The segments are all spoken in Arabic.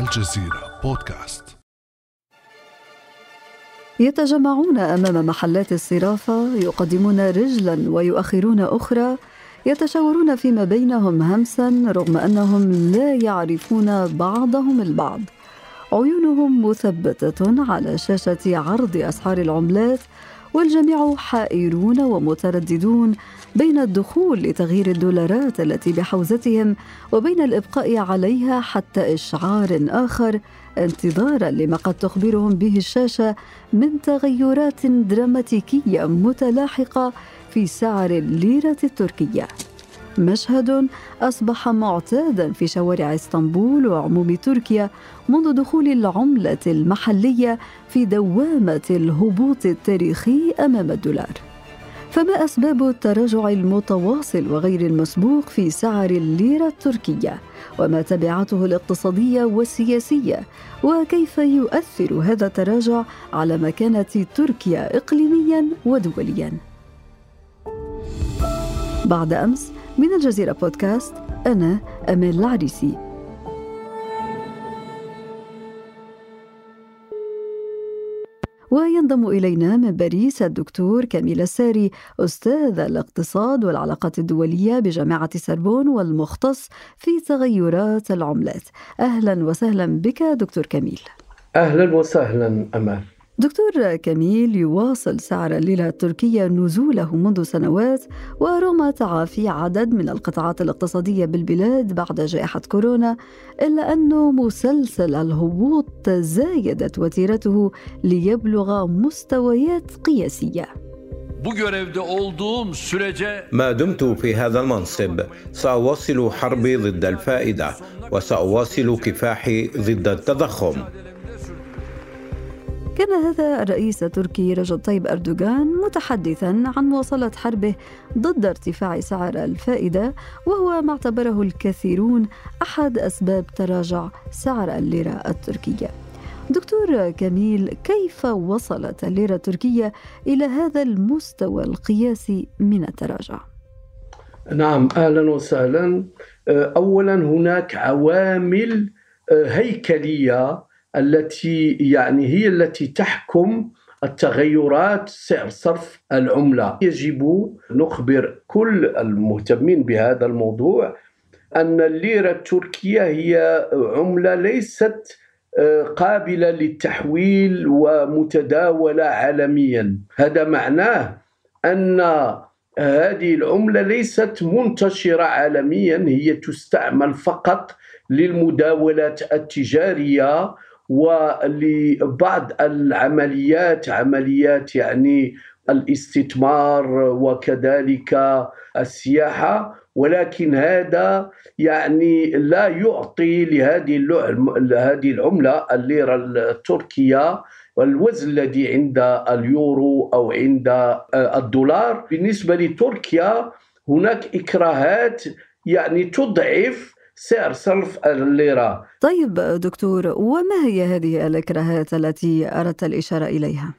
الجزيرة بودكاست. يتجمعون أمام محلات الصرافة يقدمون رجلا ويؤخرون أخرى يتشاورون فيما بينهم همسا رغم أنهم لا يعرفون بعضهم البعض. عيونهم مثبتة على شاشة عرض أسعار العملات والجميع حائرون ومترددون بين الدخول لتغيير الدولارات التي بحوزتهم وبين الإبقاء عليها حتى إشعار آخر انتظارا لما قد تخبرهم به الشاشة من تغيرات دراماتيكية متلاحقة في سعر الليرة التركية. مشهد أصبح معتادا في شوارع إسطنبول وعموم تركيا منذ دخول العملة المحلية في دوامة الهبوط التاريخي أمام الدولار. فما أسباب التراجع المتواصل وغير المسبوق في سعر الليرة التركية؟ وما تبعاته الاقتصادية والسياسية؟ وكيف يؤثر هذا التراجع على مكانة تركيا إقليميا ودوليا؟ بعد أمس من الجزيرة بودكاست أنا أمال العريسي. وينضم إلينا من باريس الدكتور كميل الساري أستاذ الاقتصاد والعلاقات الدولية بجامعة سربون والمختص في تغيرات العملات. أهلا وسهلا بك دكتور كميل أهلا وسهلا أمال دكتور كميل يواصل سعر الليرة التركية نزوله منذ سنوات ورغم تعافي عدد من القطاعات الاقتصادية بالبلاد بعد جائحة كورونا إلا أن مسلسل الهبوط زايدت وتيرته ليبلغ مستويات قياسية. ما دمت في هذا المنصب. سأواصل حربي ضد الفائدة وسأواصل كفاحي ضد التضخم. كان هذا الرئيس التركي رجب طيب أردوغان متحدثا عن مواصلة حربه ضد ارتفاع سعر الفائدة وهو ما اعتبره الكثيرون أحد أسباب تراجع سعر الليرة التركية دكتور كميل كيف وصلت الليرة التركية إلى هذا المستوى القياسي من التراجع؟ نعم أهلا وسهلا أولا هناك عوامل هيكلية التي يعني هي التي تحكم التغيرات سعر صرف العملة. يجب نخبر كل المهتمين بهذا الموضوع أن الليرة التركية هي عملة ليست آه، قابلة للتحويل ومتداولة عالميا. هذا معناه أن هذه العملة ليست منتشرة عالميا هي تستعمل فقط للمداولات التجارية ولبعض العمليات عمليات يعني الاستثمار وكذلك السياحة ولكن هذا يعني لا يعطي لهذه هذه العملة الليرة التركية والوزن الذي عند اليورو أو عند الدولار. بالنسبة لتركيا هناك إكراهات يعني تضعف سعر صرف الليرة طيب دكتور وما هي هذه الإكراهات التي أردت الإشارة إليها؟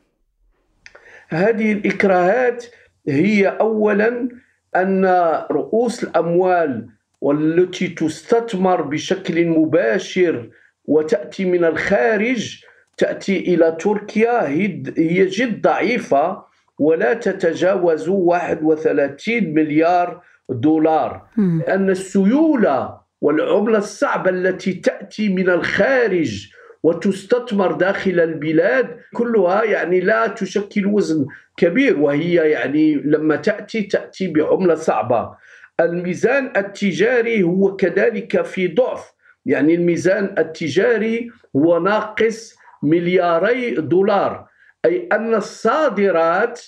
هذه الإكراهات هي أولا أن رؤوس الأموال والتي تستثمر بشكل مباشر وتأتي من الخارج تأتي إلى تركيا هي جد ضعيفة ولا تتجاوز 31 مليار دولار. لأن السيولة والعملة الصعبة التي تأتي من الخارج وتستثمر داخل البلاد كلها يعني لا تشكل وزن كبير وهي يعني لما تأتي تأتي بعملة صعبة. الميزان التجاري هو كذلك في ضعف. يعني الميزان التجاري هو ناقص ملياري دولار. أي أن الصادرات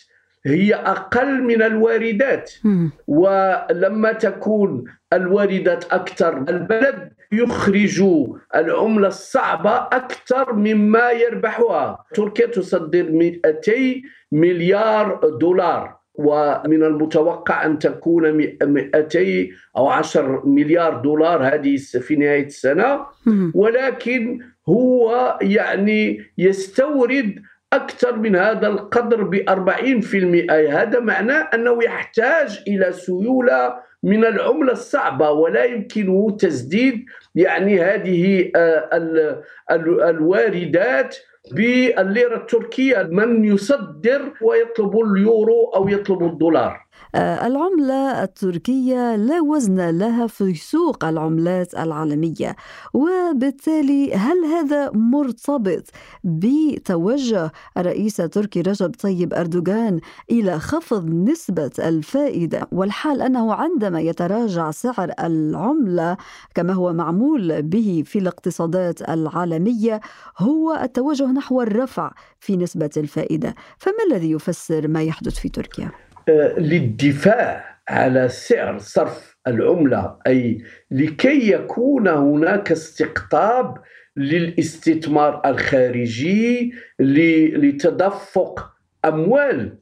هي أقل من الواردات. ولما تكون الواردات أكثر البلد يخرج العملة الصعبة أكثر مما يربحها. تركيا تصدر 200 مليار دولار ومن المتوقع أن تكون 200 أو 10 مليار دولار هذه في نهاية السنة. ولكن هو يعني يستورد أكثر من هذا القدر ب 40% هذا معناه أنه يحتاج إلى سيولة من العملة الصعبة ولا يمكنه تسديد يعني هذه الواردات بالليرة التركية من يصدر ويطلب اليورو أو يطلب الدولار. آه، العملة التركية لا وزن لها في سوق العملات العالمية وبالتالي هل هذا مرتبط بتوجه الرئيس التركي رجب طيب أردوغان إلى خفض نسبة الفائدة؟ والحال أنه عندما يتراجع سعر العملة كما هو معمول به في الاقتصادات العالمية هو التوجه نحو الرفع في نسبة الفائدة فما الذي يفسر ما يحدث في تركيا؟ آه، للدفاع على سعر صرف العملة أي لكي يكون هناك استقطاب للاستثمار الخارجي لتدفق أموال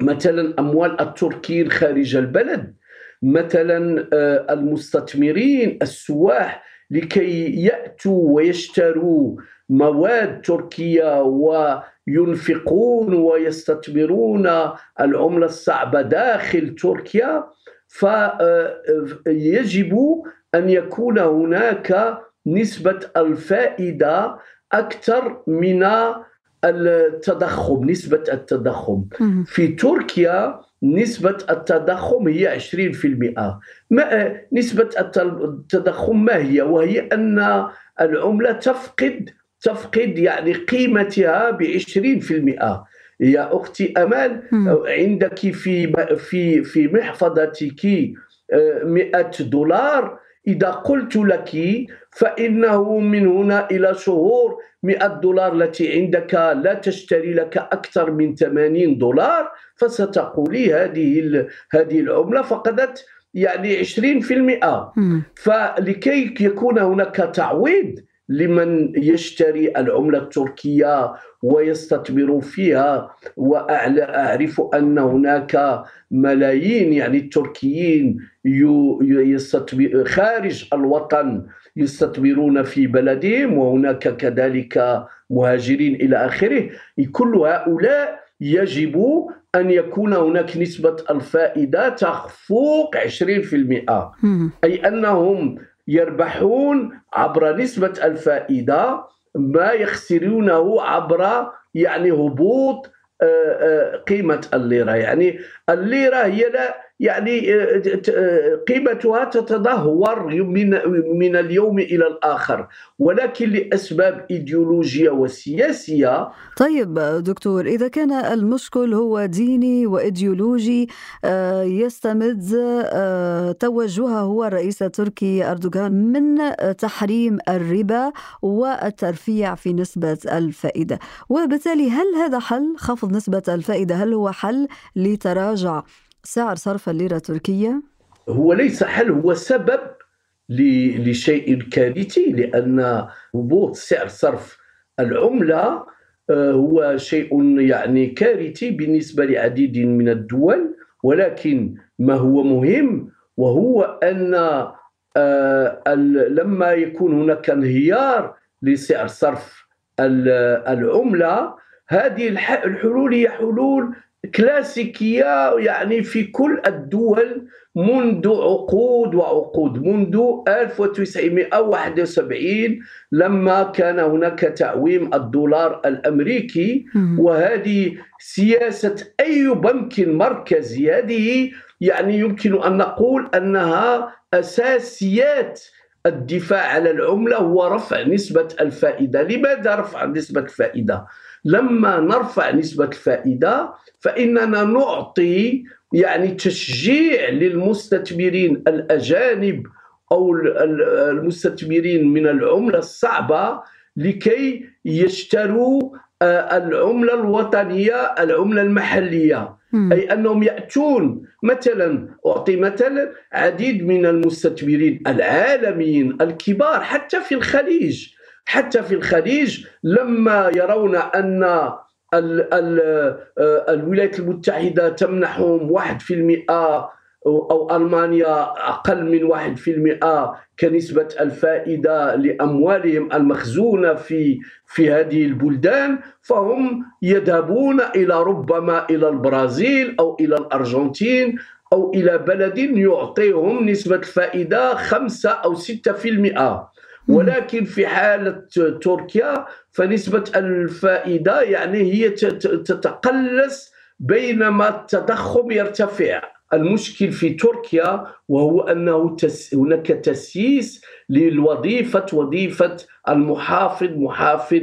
مثلا أموال التركيين خارج البلد مثلا آه، المستثمرين السواح لكي يأتوا ويشتروا مواد تركية وينفقون ويستثمرون العملة الصعبة داخل تركيا فيجب أن يكون هناك نسبة الفائدة أكثر من التضخم نسبة التضخم. في تركيا نسبة التضخم هي 20% ما نسبة التضخم ما هي؟ وهي أن العملة تفقد تفقد يعني قيمتها ب 20% يا أختي امال عندك في في في محفظتك 100 آه، دولار. إذا قلت لك فإنه من هنا إلى شهور 100 دولار التي عندك لا تشتري لك أكثر من 80 دولار فستقولي هذه هذه العملة فقدت يعني 20% فلكي يكون هناك تعويض لمن يشتري العملة التركية ويستثمر فيها وأعرف أن هناك ملايين يعني التركيين خارج الوطن يستثمرون في بلدهم وهناك كذلك مهاجرين إلى آخره. كل هؤلاء يجب أن يكون هناك نسبة الفائدة تفوق 20% أي أنهم يربحون عبر نسبة الفائدة ما يخسرونه عبر يعني هبوط آه، آه، قيمة الليرة. يعني الليرة هي لا يعني آه، آه، قيمتها تتدهور من من اليوم إلى الآخر. ولكن لأسباب إيديولوجية وسياسية طيب دكتور إذا كان المشكل هو ديني وإيديولوجي آه، يستمد توجهه هو الرئيس التركي أردوغان من تحريم الربا والترفيع في نسبة الفائدة. وبالتالي هل هذا حل؟ خفض نسبة الفائدة هل هو حل لتراجع سعر صرف الليرة التركية؟ هو ليس حل هو سبب لشيء كارثي لأن هبوط سعر صرف العملة آه، هو شيء يعني كارثي بالنسبة لعديد من الدول ولكن ما هو مهم وهو أن آه، لما يكون هناك انهيار لسعر صرف العملة هذه الحلول هي حلول كلاسيكية يعني في كل الدول منذ عقود وعقود منذ 1971 لما كان هناك تعويم الدولار الأمريكي. وهذه سياسة أي بنك مركزي هذه يعني يمكن أن نقول أنها أساسيات الدفاع على العملة هو رفع نسبة الفائدة. لماذا رفع نسبة الفائدة؟ لما نرفع نسبة الفائدة فإننا نعطي يعني تشجيع للمستثمرين الأجانب أو المستثمرين من العملة الصعبة لكي يشتروا آه، العملة الوطنية العملة المحلية. أي أنهم يأتون مثلا أعطي مثلا عديد من المستثمرين العالميين الكبار حتى في الخليج. حتى في الخليج لما يرون أن آه، الولايات المتحدة تمنحهم واحد في المئة أو ألمانيا أقل من واحد في المئة كنسبة الفائدة لأموالهم المخزونة في في هذه البلدان فهم يذهبون إلى ربما إلى البرازيل أو إلى الأرجنتين أو إلى بلد يعطيهم نسبة الفائدة 5 أو 6% ولكن في حالة تركيا فنسبة الفائدة يعني هي تتقلص بينما التضخم يرتفع. المشكل في تركيا وهو أنه تس هناك تسييس للوظيفة وظيفة المحافظ محافظ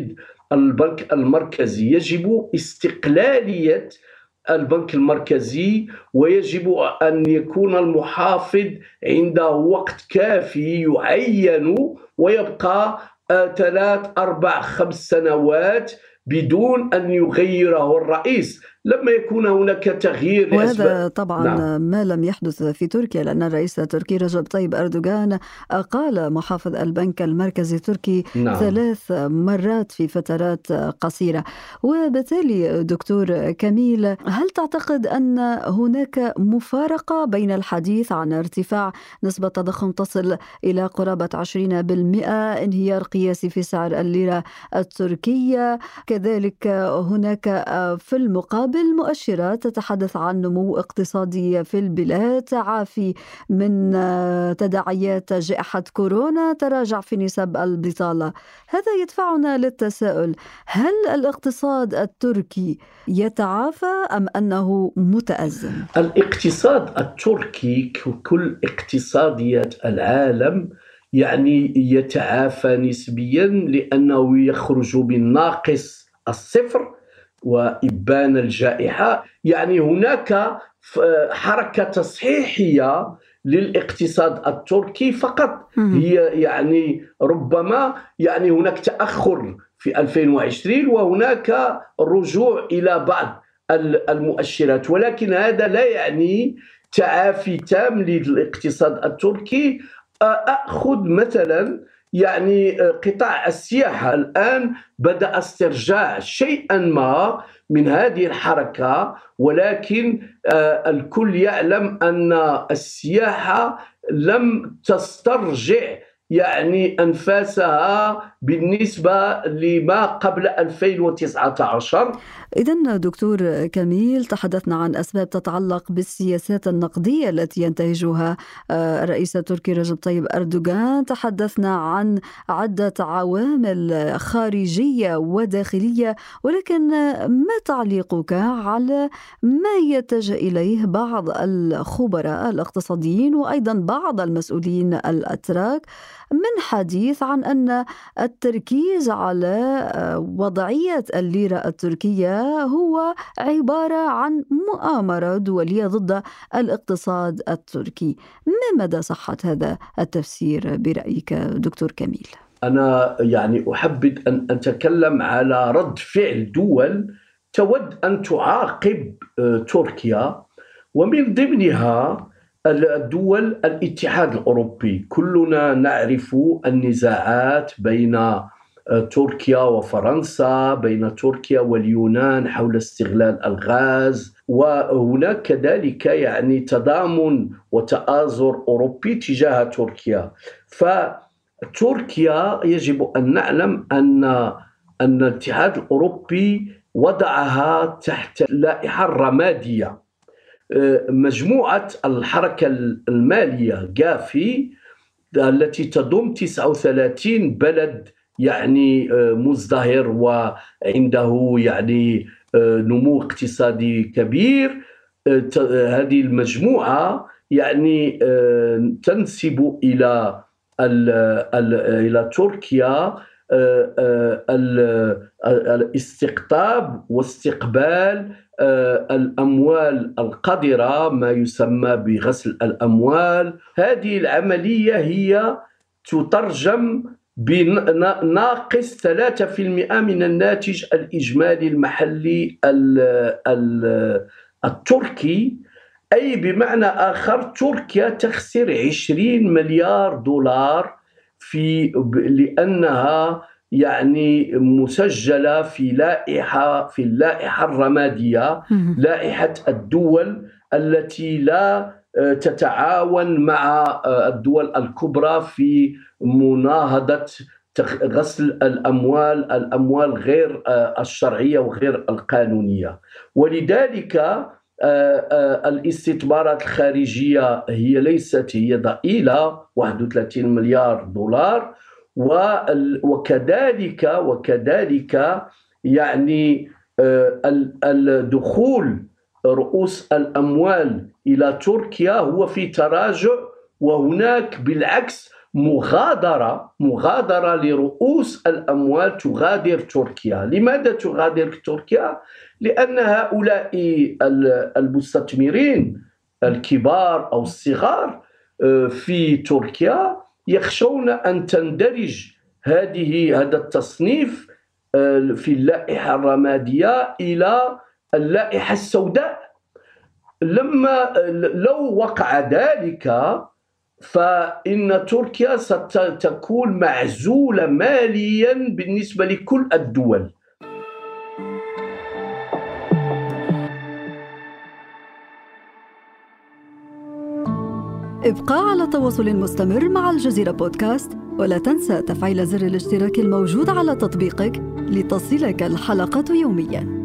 البنك المركزي. يجب استقلالية البنك المركزي ويجب أن يكون المحافظ عنده وقت كافي يعين ويبقى ثلاث أربع خمس سنوات بدون أن يغيره الرئيس. لما يكون هناك تغيير وهذا طبعا نعم. ما لم يحدث في تركيا لأن الرئيس التركي رجب طيب أردوغان قال محافظ البنك المركزي التركي نعم. ثلاث مرات في فترات قصيرة وبالتالي دكتور كميل هل تعتقد أن هناك مفارقة بين الحديث عن ارتفاع نسبة التضخم تصل إلى قرابة 20% انهيار قياسي في سعر الليرة التركية كذلك هناك في المقابل بالمؤشرات تتحدث عن نمو اقتصادي في البلاد تعافي من تداعيات جائحة كورونا تراجع في نسب البطالة هذا يدفعنا للتساؤل هل الاقتصاد التركي يتعافى أم أنه متأزم؟ الاقتصاد التركي ككل اقتصاديات العالم يعني يتعافى نسبيا لأنه يخرج من ناقص الصفر وإبان الجائحة. يعني هناك حركة تصحيحية للاقتصاد التركي فقط. هي يعني ربما يعني هناك تأخر في 2020 وهناك رجوع إلى بعض المؤشرات. ولكن هذا لا يعني تعافي تام للاقتصاد التركي. أخذ مثلا يعني آه، قطاع السياحة الآن بدأ استرجاع شيئا ما من هذه الحركة ولكن آه، الكل يعلم أن السياحة لم تسترجع يعني أنفاسها بالنسبة لما قبل 2019 إذا دكتور كميل تحدثنا عن أسباب تتعلق بالسياسات النقدية التي ينتهجها آه، الرئيس التركي رجب طيب أردوغان. تحدثنا عن عدة عوامل خارجية وداخلية ولكن ما تعليقك على ما يتجه إليه بعض الخبراء الاقتصاديين وأيضا بعض المسؤولين الأتراك من حديث عن أن التركيز على آه، وضعية الليرة التركية هو عبارة عن مؤامرة دولية ضد الاقتصاد التركي ما مدى صحة هذا التفسير برأيك دكتور كميل؟ أنا يعني أحبذ أن أتكلم على رد فعل دول تود أن تعاقب آه، تركيا ومن ضمنها الدول الاتحاد الأوروبي كلنا نعرف النزاعات بين تركيا وفرنسا بين تركيا واليونان حول استغلال الغاز. وهناك كذلك يعني تضامن وتآزر أوروبي تجاه تركيا. فتركيا يجب أن نعلم أن أن الاتحاد الأوروبي وضعها تحت اللائحه الرماديه مجموعة الحركة المالية جافي التي تضم 39 بلد يعني آه، مزدهر وعنده يعني آه، نمو اقتصادي كبير. آه، هذه المجموعة يعني تنسب إلى إلى تركيا الاستقطاب واستقبال الأموال القذرة ما يسمى بغسل الأموال. هذه العملية هي تترجم بناقص 3% من الناتج الإجمالي المحلي التركي. أي بمعنى آخر تركيا تخسر 20 مليار دولار في لأنها يعني مسجلة في لائحة في اللائحة الرمادية لائحة الدول التي لا تتعاون مع آه، الدول الكبرى في مناهضة غسل الأموال الأموال غير آه، الشرعية وغير القانونية. ولذلك الاستثمارات الخارجية هي ليست هي ضئيلة 31 مليار دولار وكذلك وكذلك يعني الدخول رؤوس الأموال إلى تركيا هو في تراجع وهناك بالعكس مغادرة مغادرة لرؤوس الأموال تغادر تركيا، لماذا تغادر تركيا؟ لأن هؤلاء المستثمرين الكبار أو الصغار آه، في تركيا يخشون أن تندرج هذه هذا التصنيف آه، في اللائحة الرمادية إلى اللائحة السوداء. لما لو وقع ذلك فإن تركيا ستكون معزولة ماليا بالنسبة لكل الدول. ابقى على تواصل مستمر مع الجزيرة بودكاست ولا تنسى تفعيل زر الاشتراك الموجود على تطبيقك لتصلك الحلقة يومياً.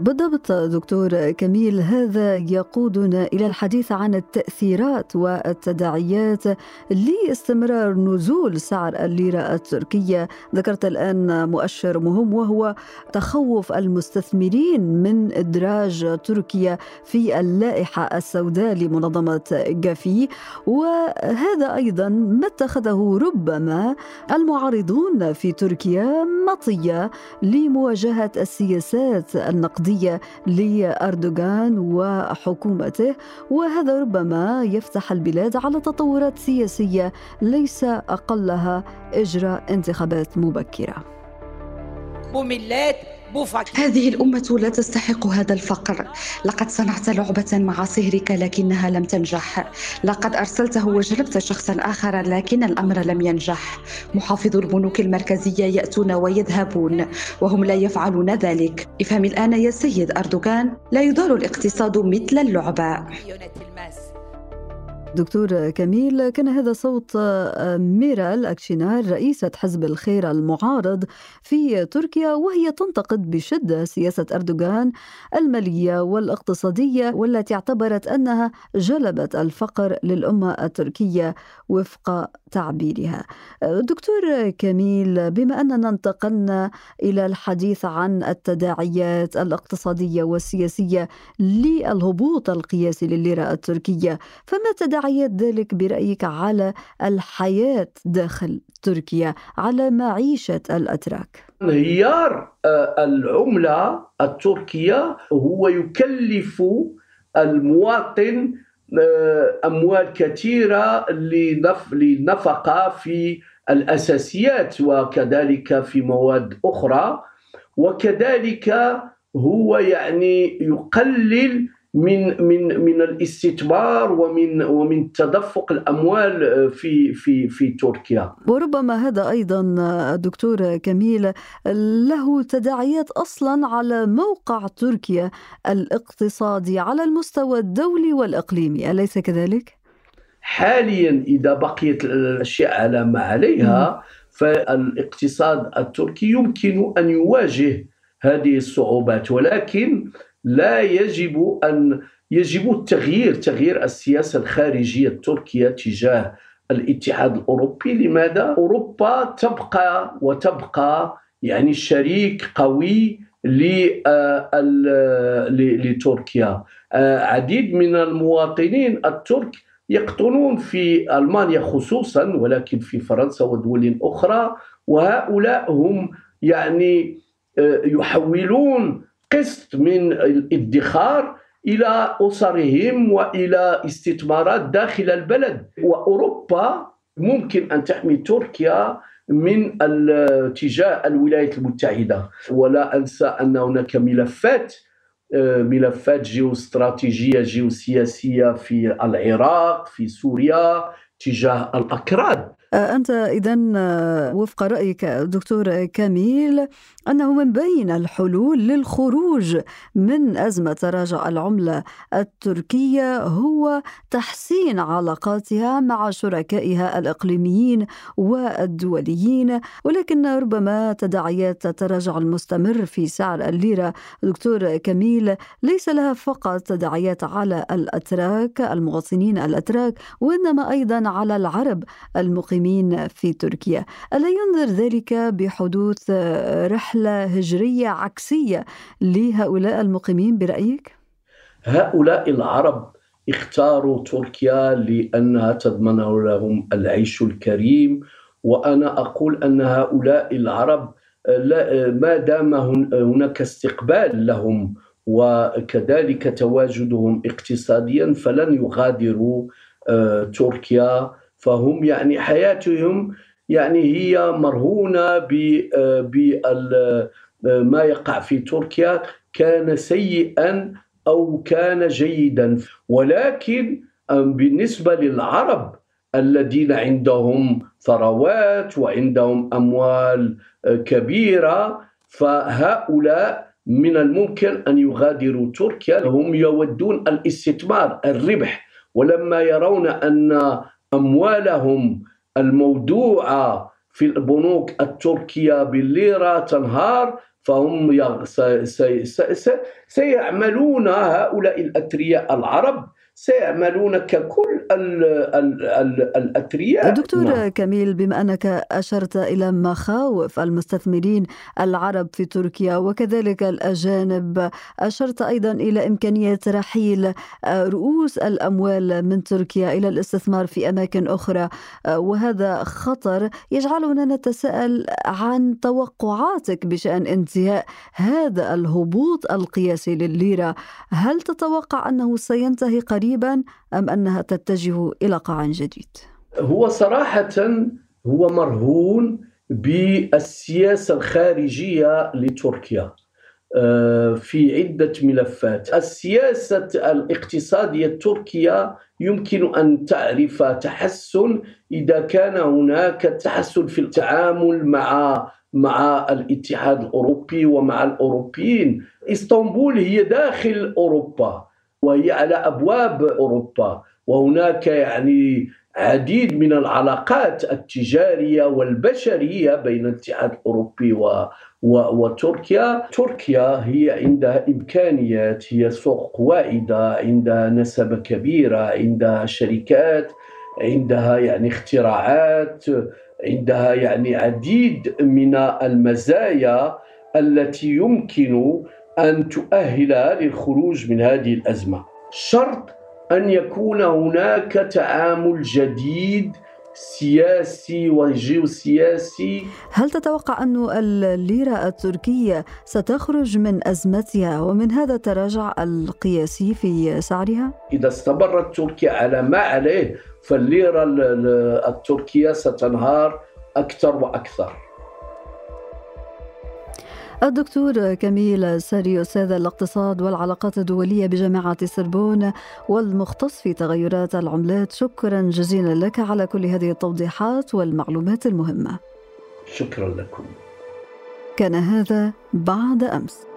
بالضبط دكتور كميل هذا يقودنا إلى الحديث عن التأثيرات والتداعيات لاستمرار نزول سعر الليرة التركية. ذكرت الآن مؤشر مهم وهو تخوف المستثمرين من إدراج تركيا في اللائحة السوداء لمنظمة جافي. وهذا أيضا ما اتخذه ربما المعارضون في تركيا مطية لمواجهة السياسات النقدية. السياسية لأردوغان وحكومته وهذا ربما يفتح البلاد على تطورات سياسية ليس أقلها إجراء انتخابات مبكرة. هذه الأمة لا تستحق هذا الفقر. لقد صنعت لعبة مع صهرك لكنها لم تنجح. لقد أرسلته وجلبت شخصا آخر لكن الأمر لم ينجح. محافظو البنوك المركزية يأتون ويذهبون وهم لا يفعلون ذلك. افهم الآن يا سيد أردوغان لا يدار الاقتصاد مثل اللعبة. دكتور كميل كان هذا صوت آه، ميرال أكشينار رئيسة حزب الخير المعارض في تركيا وهي تنتقد بشدة سياسة أردوغان المالية والاقتصادية والتي اعتبرت أنها جلبت الفقر للأمة التركية وفق تعبيرها. دكتور كميل بما أننا انتقلنا إلى الحديث عن التداعيات الاقتصادية والسياسية للهبوط القياسي لليرة التركية فما تداعيات ذلك برأيك على الحياة داخل تركيا على معيشة الأتراك؟ انهيار آه، العملة التركية هو يكلف المواطن آه، أموال كثيرة للنفقه في الأساسيات وكذلك في مواد أخرى وكذلك هو يعني يقلل من من من الاستثمار ومن ومن تدفق الأموال في في في تركيا. وربما هذا أيضا دكتور كميل له تداعيات أصلا على موقع تركيا الاقتصادي على المستوى الدولي والإقليمي أليس كذلك؟ حاليا إذا بقيت الأشياء على ما عليها فالاقتصاد التركي يمكن أن يواجه هذه الصعوبات ولكن لا يجب أن يجب التغيير تغيير السياسة الخارجية التركية تجاه الاتحاد الأوروبي. لماذا؟ أوروبا تبقى وتبقى يعني شريك قوي لتركيا. عديد من المواطنين الترك يقطنون في ألمانيا خصوصا ولكن في فرنسا ودول أخرى وهؤلاء هم يعني يحولون قسط من الادخار إلى أسرهم وإلى استثمارات داخل البلد. وأوروبا ممكن أن تحمي تركيا من اتجاه الولايات المتحدة. ولا أنسى أن هناك ملفات ملفات جيوستراتيجية جيوسياسية في العراق في سوريا تجاه الأكراد. آه، أنت إذا آه، وفق رأيك دكتور كميل أنه من بين الحلول للخروج من أزمة تراجع العملة التركية هو تحسين علاقاتها مع شركائها الإقليميين والدوليين. ولكن ربما تداعيات التراجع المستمر في سعر الليرة دكتور كميل ليس لها فقط تداعيات على الأتراك المواطنين الأتراك وإنما أيضا على العرب المقيمين في تركيا ألا ينذر ذلك بحدوث رحلة هجرية عكسية لهؤلاء المقيمين برأيك؟ هؤلاء العرب اختاروا تركيا لأنها تضمن لهم العيش الكريم وأنا أقول أن هؤلاء العرب ما دام هناك استقبال لهم وكذلك تواجدهم اقتصاديا فلن يغادروا آه، تركيا فهم يعني حياتهم يعني هي مرهونة بما يقع في تركيا كان سيئا أو كان جيدا. ولكن بالنسبة للعرب الذين عندهم ثروات وعندهم أموال كبيرة فهؤلاء من الممكن أن يغادروا تركيا. هم يودون الاستثمار الربح. ولما يرون أن أموالهم المودوعه في البنوك التركية بالليرة تنهار فهم سيعملون هؤلاء الأثرياء العرب سيعملون ككل الأثرياء. دكتور نعم. كميل بما أنك أشرت إلى مخاوف المستثمرين العرب في تركيا وكذلك الأجانب أشرت أيضا إلى إمكانية رحيل رؤوس الأموال من تركيا إلى الاستثمار في أماكن أخرى وهذا خطر يجعلنا نتساءل عن توقعاتك بشأن انتهاء هذا الهبوط القياسي للليرة. هل تتوقع أنه سينتهي قريبا؟ قريبا أم أنها تتجه إلى قاع جديد؟ هو صراحة هو مرهون بالسياسة الخارجية لتركيا آه، في عدة ملفات. السياسة الاقتصادية التركية يمكن أن تعرف تحسن إذا كان هناك تحسن في التعامل مع مع الاتحاد الأوروبي ومع الأوروبيين. إسطنبول هي داخل أوروبا. وهي على أبواب أوروبا. وهناك يعني عديد من العلاقات التجارية والبشرية بين الاتحاد الأوروبي و وتركيا. تركيا هي عندها إمكانيات هي سوق واعدة عندها نسبة كبيرة عندها شركات عندها يعني اختراعات عندها يعني عديد من المزايا التي يمكن أن تؤهل للخروج من هذه الأزمة. شرط أن يكون هناك تعامل جديد سياسي وجيوسياسي. هل تتوقع أن الليرة التركية ستخرج من أزمتها ومن هذا التراجع القياسي في سعرها؟ إذا استمرت تركيا على ما عليه فالليرة التركية ستنهار أكثر وأكثر. الدكتور كميل ساري أستاذ الاقتصاد والعلاقات الدولية بجامعة سربون والمختص في تغيرات العملات. شكرا جزيلا لك على كل هذه التوضيحات والمعلومات المهمة. شكرا لكم. كان هذا بعد أمس.